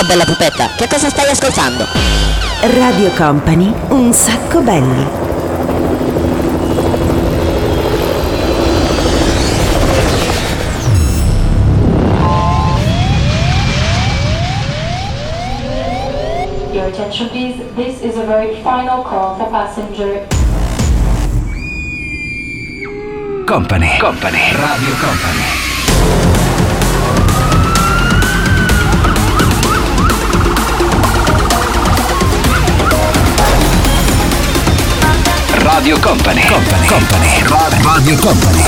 Ciao bella pupetta, che cosa stai ascoltando? Radio Company, un sacco belli. Your attention please, this is a very final call for passenger. Company, Company, Radio Company. Radio Company, Company, Company, Radio Company.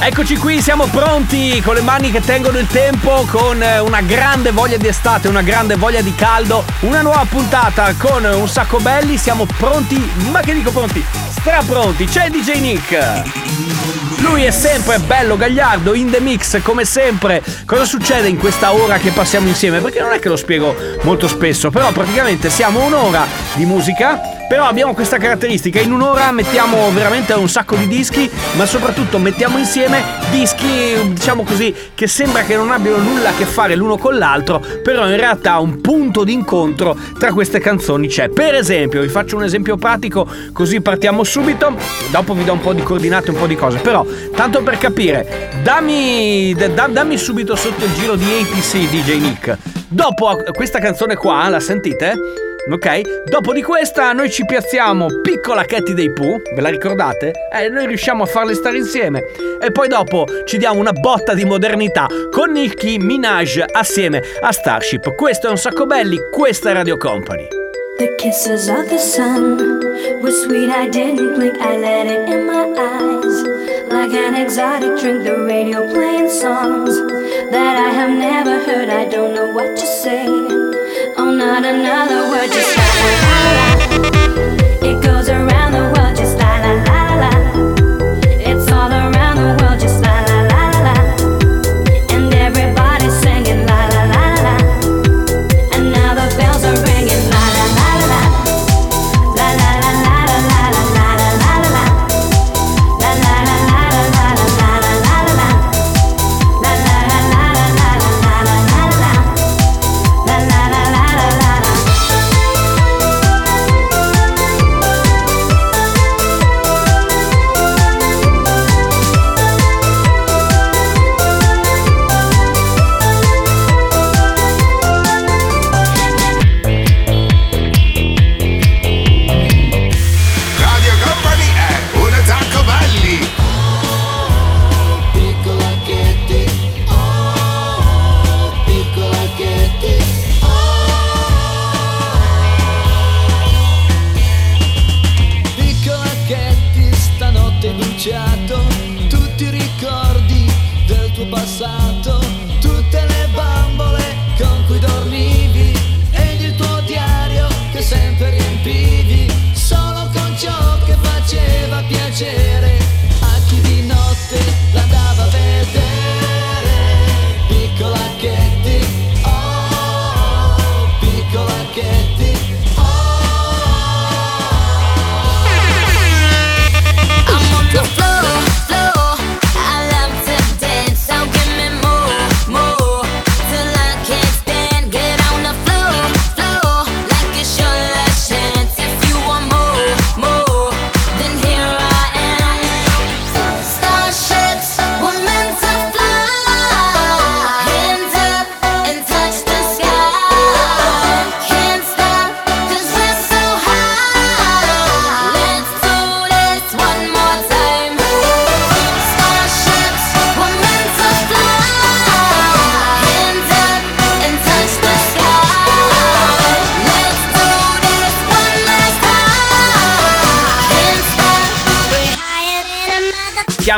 Eccoci qui, siamo pronti con le mani che tengono il tempo, con eh, una grande voglia di estate, una grande voglia di caldo, una nuova puntata con un sacco belli, siamo pronti, ma che dico pronti? Strapronti, c'è DJ Nick! Lui è sempre bello, gagliardo, in the mix, come sempre. Cosa succede in questa ora che passiamo insieme? Perché non è che lo spiego molto spesso, però praticamente siamo un'ora di musica, però abbiamo questa caratteristica, in un'ora mettiamo veramente un sacco di dischi, ma soprattutto mettiamo insieme dischi, diciamo così, che sembra che non abbiano nulla a che fare l'uno con l'altro, però in realtà un punto di incontro tra queste canzoni c'è. Per esempio, vi faccio un esempio pratico, così partiamo subito, dopo vi do un po' di coordinate, un po' di cose, però tanto per capire, dammi, da- dammi subito sotto il giro di APC DJ Nick. Dopo questa canzone qua, la sentite? Ok? Dopo di questa noi ci piazziamo Piccola Katy dei Pooh, ve la ricordate? Eh, noi riusciamo a farle stare insieme. E poi dopo ci diamo una botta di modernità con Nicki Minaj assieme a Starship. Questo è un sacco belli, questa è Radio Company. The kisses of the sun were sweet. I didn't blink, I let it in my eyes. Like an exotic drink, the radio playing songs that I have never heard. I don't know what to say. Not another word, just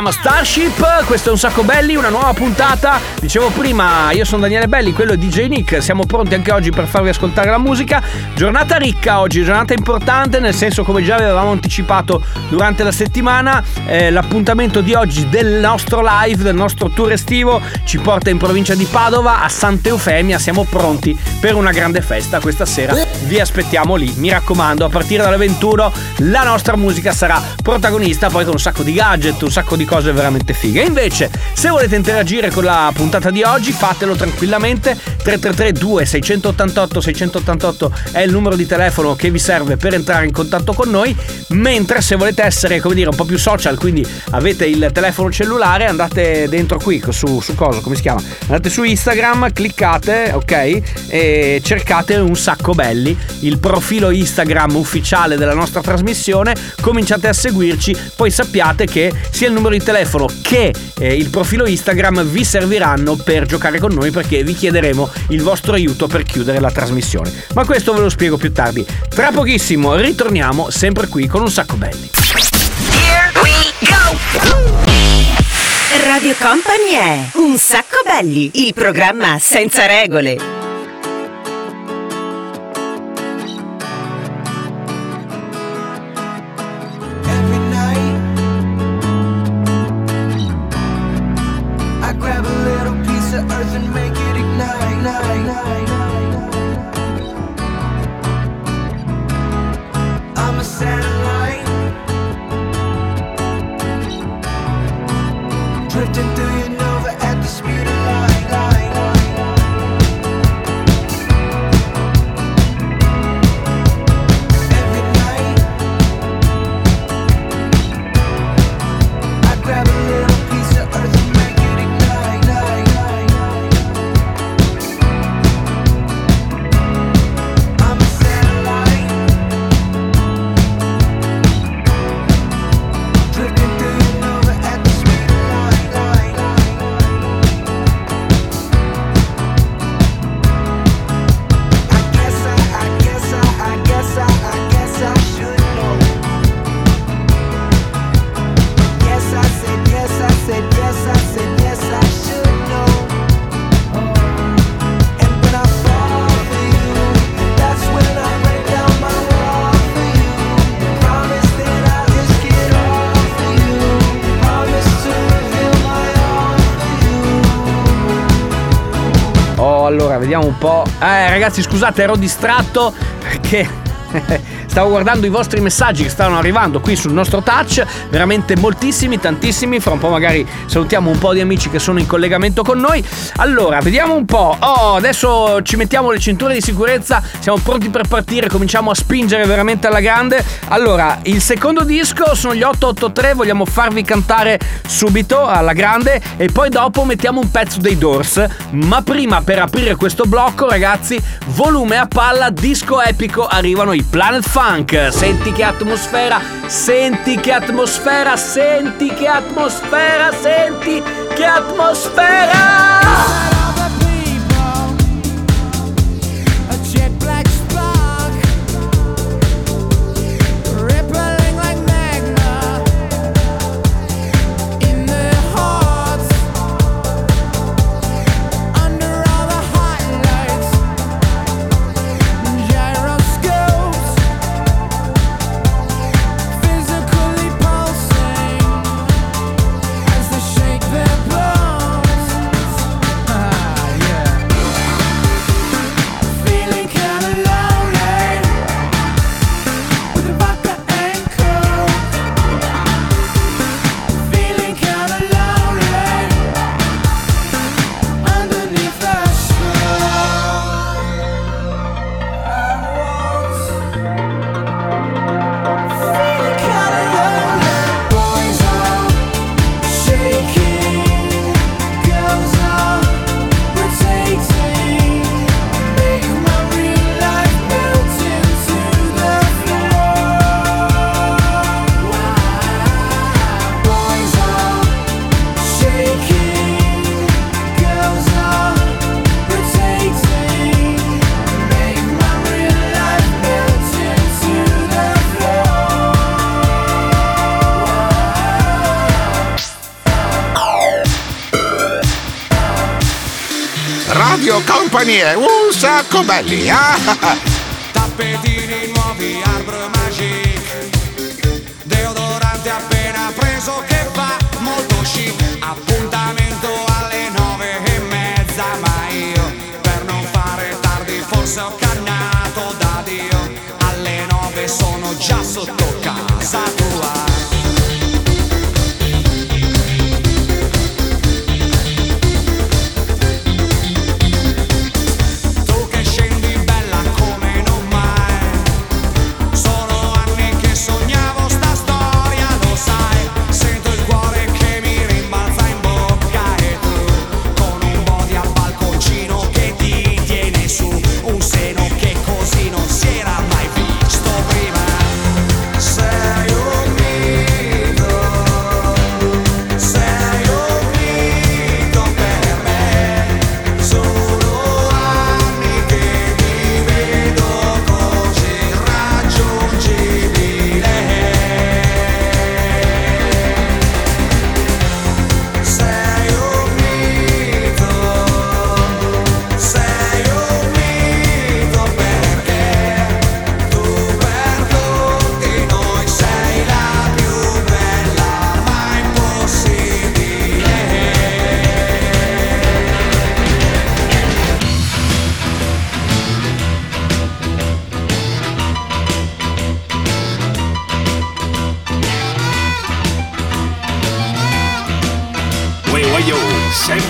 chiama Starship, questo è un sacco belli, una nuova puntata. Dicevo prima, io sono Daniele Belli, quello è DJ Nick. Siamo pronti anche oggi per farvi ascoltare la musica. Giornata ricca oggi, giornata importante, nel senso come già avevamo anticipato durante la settimana, eh, l'appuntamento di oggi del nostro live, del nostro tour estivo, ci porta in provincia di Padova a Santa Eufemia. Siamo pronti per una grande festa questa sera. Vi aspettiamo lì, mi raccomando, a partire dalle 21 la nostra musica sarà protagonista, poi con un sacco di gadget, un sacco di cose veramente fighe. E invece, se volete interagire con la puntata di oggi, fatelo tranquillamente. 333 2688 688 è il numero di telefono che vi serve per entrare in contatto con noi. Mentre se volete essere, come dire, un po' più social, quindi avete il telefono cellulare, andate dentro qui su, su cosa, come si chiama? Andate su Instagram, cliccate, ok? E cercate un sacco belli, il profilo Instagram ufficiale della nostra trasmissione, cominciate a seguirci, poi sappiate che sia il numero di telefono che eh, il profilo Instagram vi serviranno per giocare con noi perché vi chiederemo il vostro aiuto per chiudere la trasmissione. Ma questo ve lo spiego più tardi. Tra pochissimo ritorniamo sempre qui con un sacco belli. Radio Company è Un sacco belli, il programma senza regole. to earth and me. Allora, vediamo un po'. Eh, ragazzi, scusate, ero distratto perché. Stavo guardando i vostri messaggi che stavano arrivando qui sul nostro touch, veramente moltissimi, tantissimi. Fra un po' magari salutiamo un po' di amici che sono in collegamento con noi. Allora, vediamo un po'. Oh, adesso ci mettiamo le cinture di sicurezza, siamo pronti per partire, cominciamo a spingere veramente alla grande. Allora, il secondo disco sono gli 883, vogliamo farvi cantare subito alla grande e poi dopo mettiamo un pezzo dei Doors. Ma prima per aprire questo blocco, ragazzi, volume a palla, disco epico, arrivano i Planet Funk. Senti che atmosfera, senti che atmosfera, senti che atmosfera, senti che atmosfera! Un sacco belli. Ah,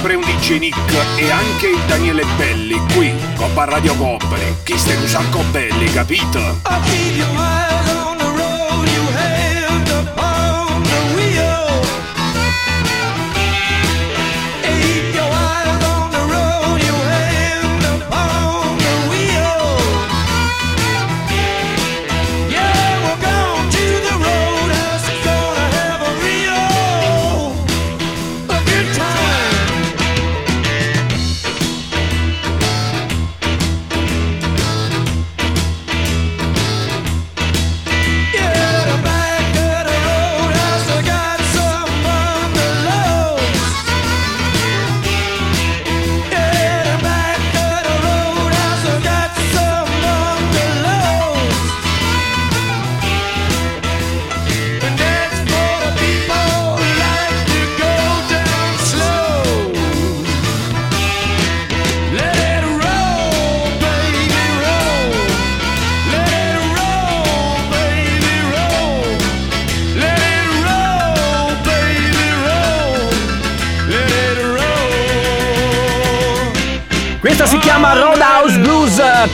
sempre un DJ Nick e anche il Daniele Belli qui, Coppa Radio Company, chi ste un sacco belli, capito? Eh.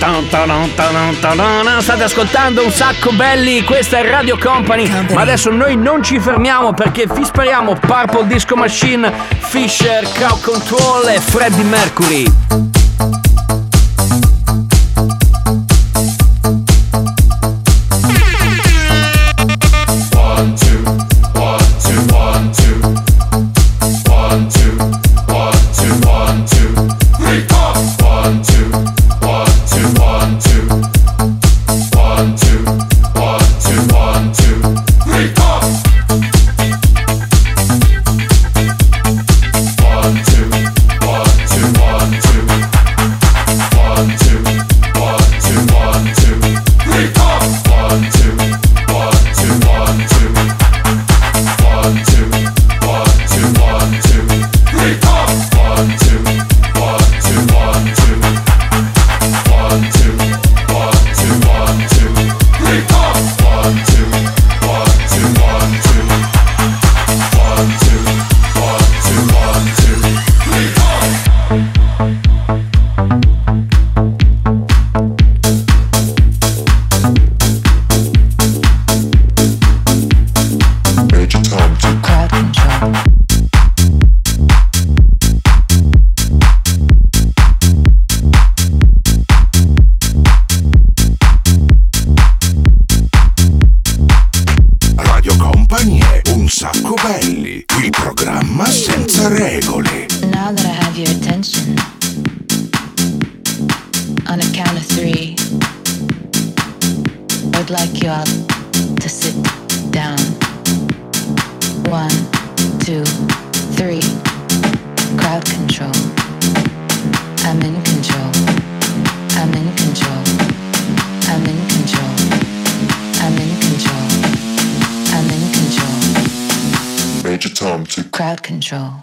Ah, state ascoltando un sacco belli, questa è Radio Company, Ma adesso noi non ci fermiamo perché vi Purple Disco Machine, Fisher, Cow Control e Freddie Mercury. To crowd control.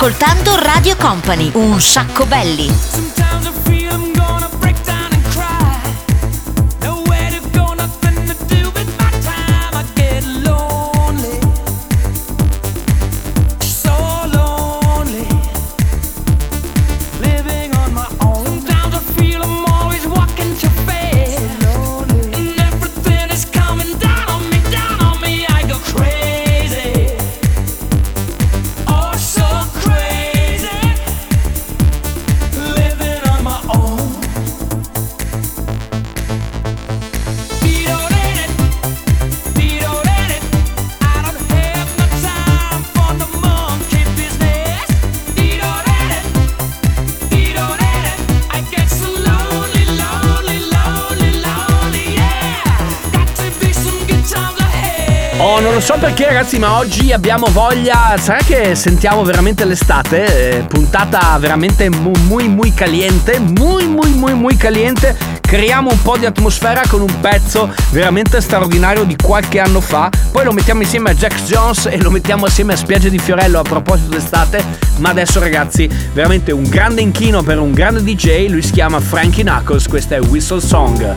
ascoltando Radio Company, un sacco belli. So perché ragazzi, ma oggi abbiamo voglia. Sarà che sentiamo veramente l'estate? Eh, puntata veramente mu- muy muy caliente. Muy muy muy muy caliente. Creiamo un po' di atmosfera con un pezzo veramente straordinario di qualche anno fa. Poi lo mettiamo insieme a Jack Jones e lo mettiamo assieme a Spiagge di Fiorello a proposito d'estate. Ma adesso ragazzi, veramente un grande inchino per un grande DJ. Lui si chiama Frankie Knuckles. Questa è Whistle Song.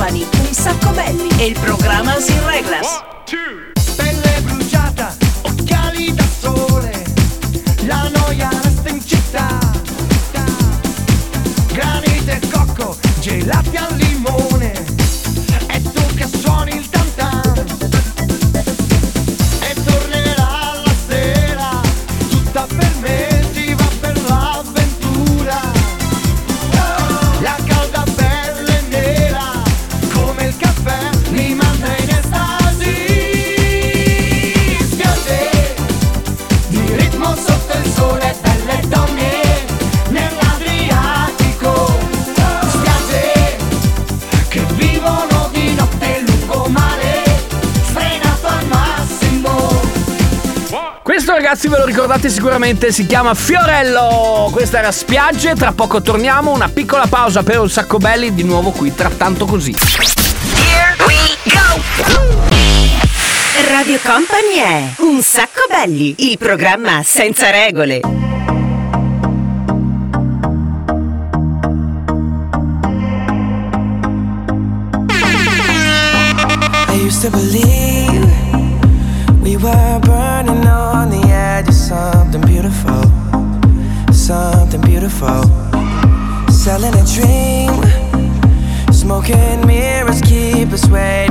Company, un sacco belli, el programa sin reglas. Ragazzi ve lo ricordate sicuramente, si chiama Fiorello. Questa era Spiagge, tra poco torniamo, una piccola pausa per un sacco belli, di nuovo qui tra tanto così. Radio Company è un sacco belli, il programma senza regole. I used to believe Selling a dream, smoking mirrors keep us waiting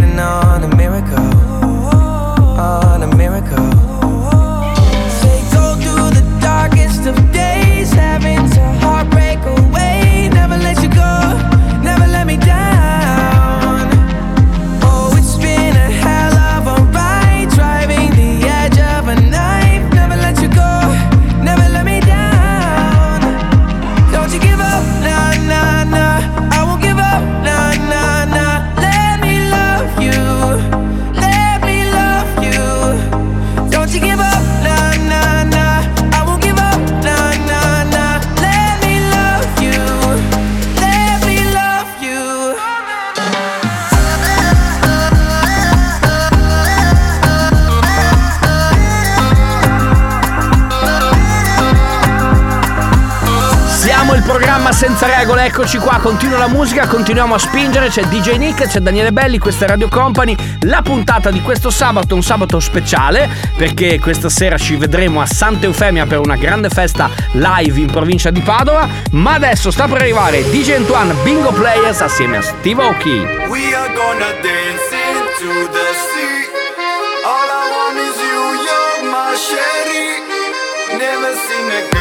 eccoci qua, continua la musica, continuiamo a spingere, c'è DJ Nick, c'è Daniele Belli, questa è Radio Company, la puntata di questo sabato, un sabato speciale, perché questa sera ci vedremo a Santa Eufemia per una grande festa live in provincia di Padova, ma adesso sta per arrivare DJ Antoine Bingo Players assieme a Steve Aoki. We are gonna dance into the sea. All I want is you, you're my sherry. Never seen a girl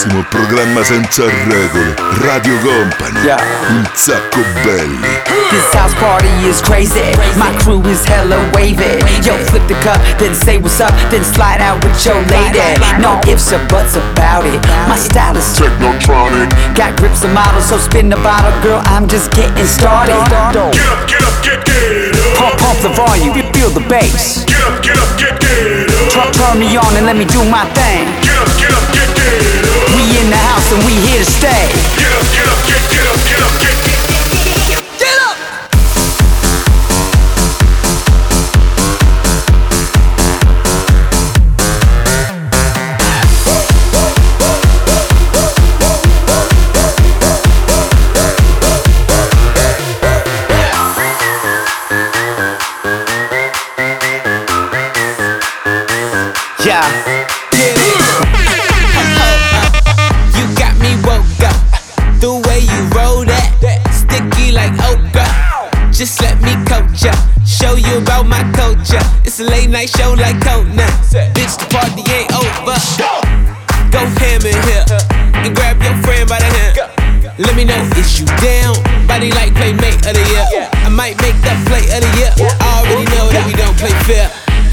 bellissimo programma senza regole. Radio Company. Un sacco belli. This house party is crazy. My crew is hella wavy. Yo, flip the cup, then say what's up, then slide out with your lady. No ifs or buts about it. My style is technotronic. Got grips and models, so spin the bottle, girl. I'm just getting started. Get up, get up, get get up. Pump, pump the volume, you feel the bass. Get up, get up, get get up. Turn, turn me on and let me do my thing. Get up, get up, get get up. And we here to stay. Get up, get up, get get up, get up,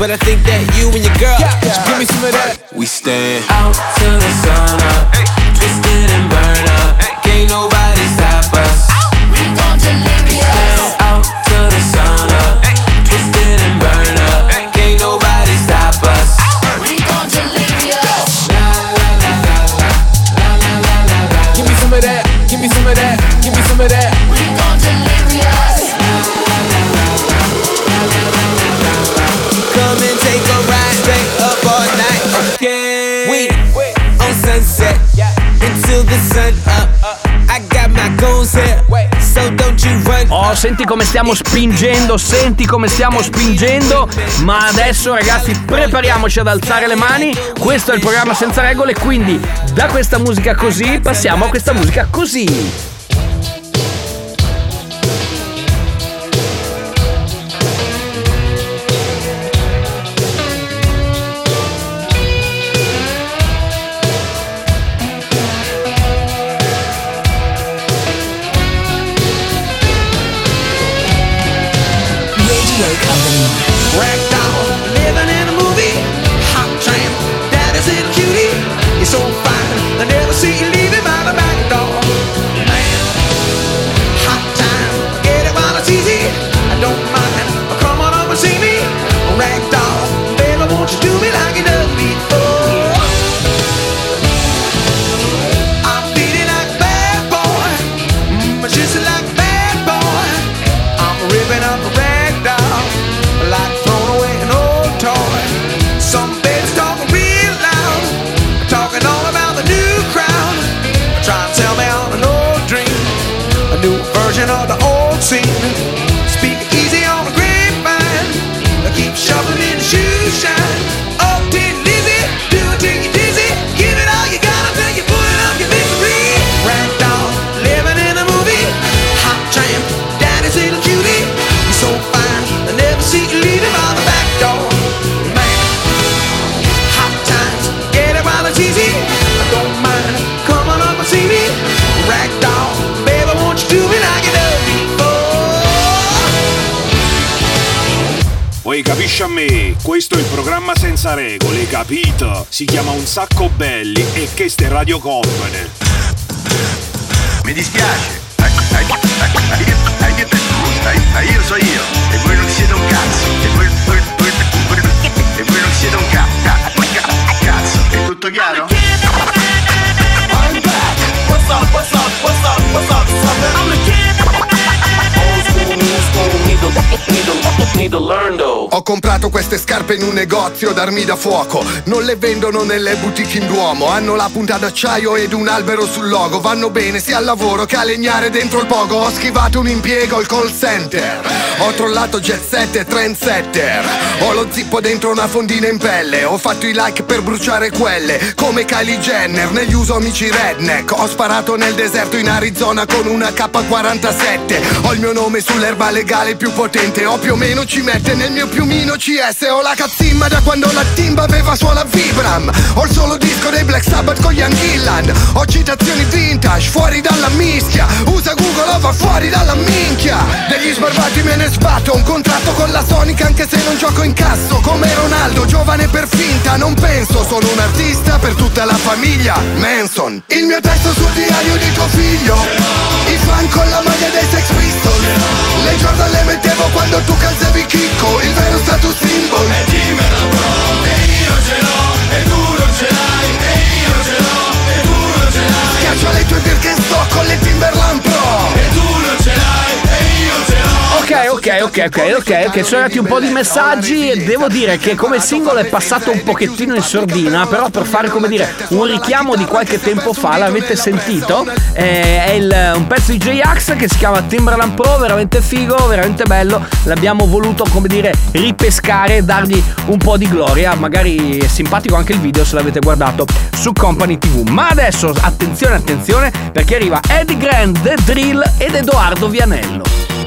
But I think that you and your girl should give me some of that. We stand out till the sun up, twisted senti come stiamo spingendo, senti come stiamo spingendo. Ma adesso, ragazzi, prepariamoci ad alzare le mani. Questo è il programma senza regole. Quindi, da questa musica così, passiamo a questa musica così. it's. I don't mind. Come up and see me. Ragdoll, baby, won't you do me like you done capisci a me, questo è il programma senza regole, capito? Si chiama Un sacco belli e che ste Radio Company. Mi dispiace. Io so io, e voi non siete un cazzo, e voi, voi, voi, voi, e voi non siete un cazzo. Tutto chiaro? I'm back. What's up? What's up? What's up? What's up? I'm the kid. Old school, school. Ho comprato queste scarpe in un negozio d'armi da fuoco. Non le vendono nelle boutique in Duomo. Hanno la punta d'acciaio ed un albero sul logo. Vanno bene sia al lavoro che a legnare dentro il pogo. Ho schivato un impiego al call center. Ho trollato jet set e trendsetter. Ho lo zippo dentro una fondina in pelle. Ho fatto i like per bruciare quelle. Come Kylie Jenner negli uso amici redneck. Ho sparato nel deserto in Arizona con una K47. Ho il mio nome sull'erba legale più potente. Ho più o meno ci mette nel mio piumino CS. Ho la cazzimma da quando la timba aveva suola Vibram. Ho il solo dei Black Sabbath con Ian Gillan. Ho citazioni vintage fuori dalla mischia. Usa Google o va fuori dalla minchia. Degli sbarbati me ne sbatto. Un contratto con la Sonic anche se non gioco in casso. Come Ronaldo, giovane per finta. Non penso, sono un artista per tutta la famiglia. Manson. Il mio testo sul diario di tuo figlio. I fan con la maglia dei Sex Pistols. Le Jordan le mettevo quando tu calzavi chicco. Il vero status symbol. E dimmelo bro. Ok, ok, ok, ok, ok, sono arrivati un po' di messaggi e devo dire che come singolo è passato un pochettino in sordina, però per fare come dire un richiamo di qualche tempo fa, l'avete sentito? Eh, è il- un pezzo di J-Ax che si chiama Timberland Pro, veramente figo, veramente bello, l'abbiamo voluto come dire ripescare e dargli un po' di gloria, magari è simpatico anche il video se l'avete guardato su Company TV. Ma adesso attenzione, attenzione, perché arriva Eddie Grant, The Drill ed Edoardo Vianello.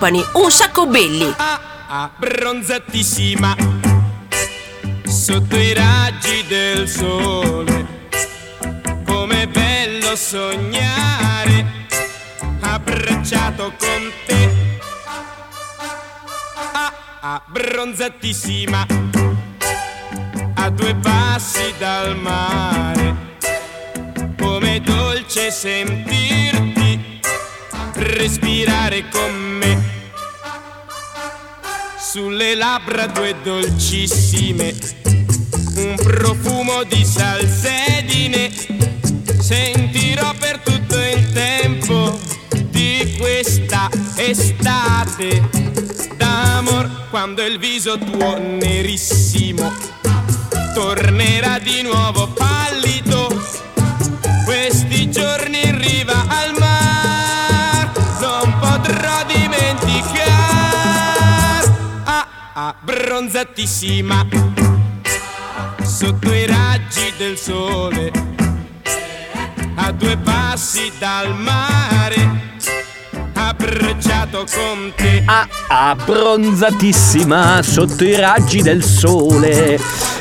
Company, un sacco belli. abbronzatissima sotto i raggi del sole. Com'è bello sognare abbracciato con te. Ah, abbronzatissima a due passi dal mare. Com'è dolce sentirti respirare con me sulle labbra due dolcissime, un profumo di salsedine, sentirò per tutto il tempo di questa estate d'amor quando il viso tuo nerissimo tornerà di nuovo pallido. Abbronzatissima sotto i raggi del sole a due passi dal mare abbracciato con te Ah, abbronzatissima sotto i raggi del sole.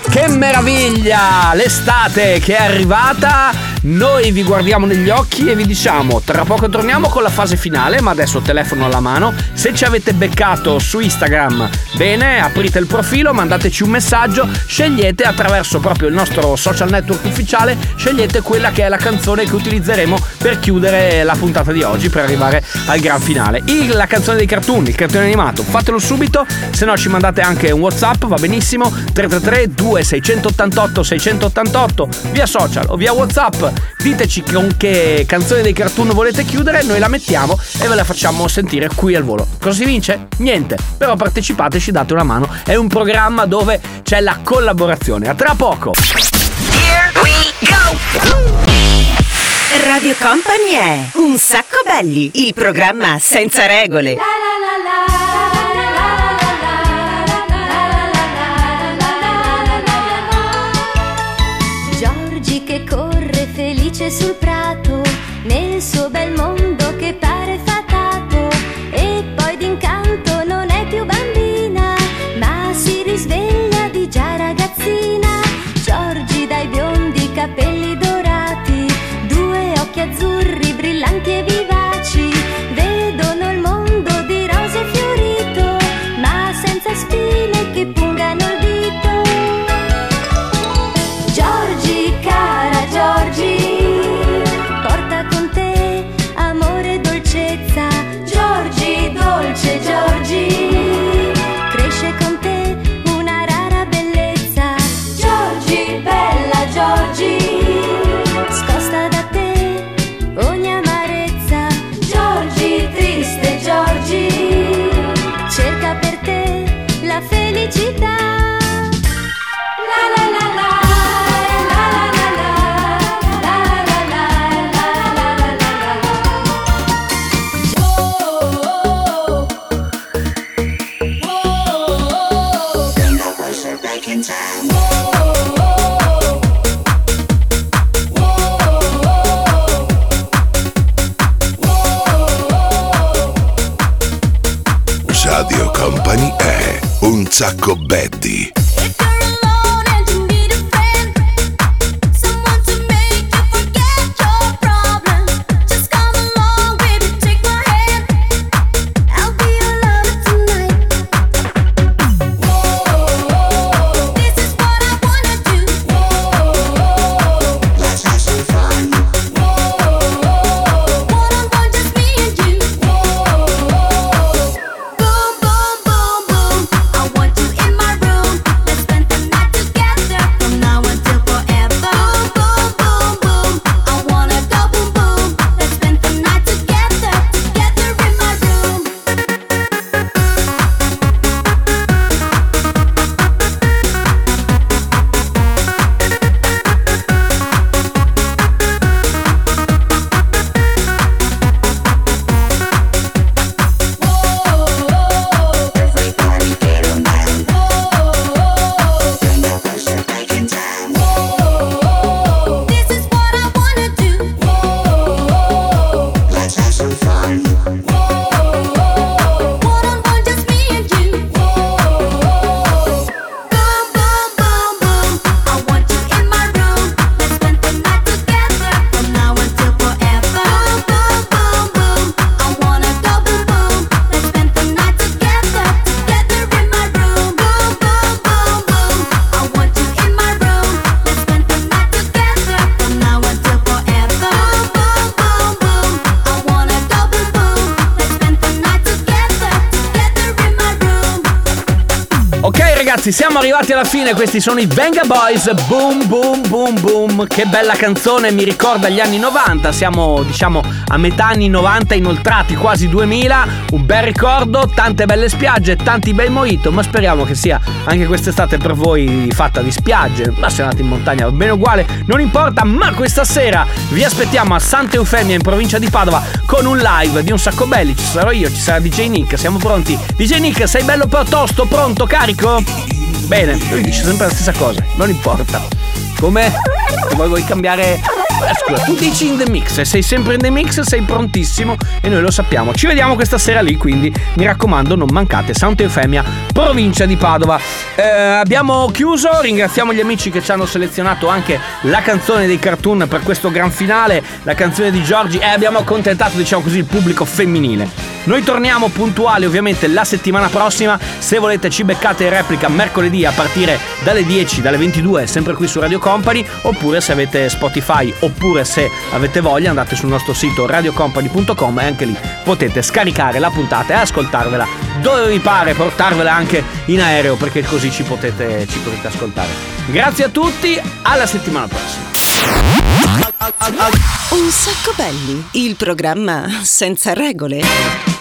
Che meraviglia! L'estate che è arrivata. Noi vi guardiamo negli occhi e vi diciamo, tra poco torniamo con la fase finale, ma adesso telefono alla mano. Se ci avete beccato su Instagram, bene, aprite il profilo, mandateci un messaggio, scegliete attraverso proprio il nostro social network ufficiale, scegliete quella che è la canzone che utilizzeremo per chiudere la puntata di oggi, per arrivare al gran finale. Il- la canzone dei cartoon, il cartone animato, fatelo subito, se no ci mandate anche un WhatsApp, va benissimo, 333 2688 688 via social o via WhatsApp. Diteci con che canzone dei cartoon volete chiudere, noi la mettiamo e ve la facciamo sentire qui al volo. Cosa si vince? Niente, però partecipate, ci date una mano. È un programma dove c'è la collaborazione. A tra poco. Radio Company è Un sacco belli, il programma senza regole. Sacco Betty. Siamo arrivati alla fine. Questi sono i Venga Boys. Boom, boom, boom, boom. Che bella canzone, mi ricorda gli anni 90. Siamo, diciamo, a metà anni 90, inoltrati quasi 2000. Un bel ricordo, tante belle spiagge, tanti bei mojito. Ma speriamo che sia anche quest'estate per voi fatta di spiagge. Ma se andate in montagna va bene uguale, non importa. Ma questa sera vi aspettiamo a Santa Eufemia in provincia di Padova con un live di un sacco belli. Ci sarò io, ci sarà DJ Nick. Siamo pronti. DJ Nick, sei bello per tosto, pronto, carico? Bene, lui dice sempre la stessa cosa, non importa. Come? Vuoi, vuoi cambiare? Scusa, tu dici in the mix, sei sempre in the mix, sei prontissimo e noi lo sappiamo. Ci vediamo questa sera lì, quindi mi raccomando, non mancate. Santa Eufemia, provincia di Padova. Eh, abbiamo chiuso, ringraziamo gli amici che ci hanno selezionato anche la canzone dei cartoon per questo gran finale, la canzone di Giorgi e abbiamo accontentato, diciamo così, il pubblico femminile. Noi torniamo puntuali ovviamente la settimana prossima. Se volete ci beccate in replica mercoledì a partire dalle 10, dalle 22, sempre qui su Radio Company. Oppure se avete Spotify, oppure se avete voglia andate sul nostro sito radiocompany.com e anche lì potete scaricare la puntata e ascoltarvela dove vi pare, portarvela anche in aereo perché così ci potete, ci potete ascoltare. Grazie a tutti, alla settimana prossima. Un sacco belli, il programma senza regole.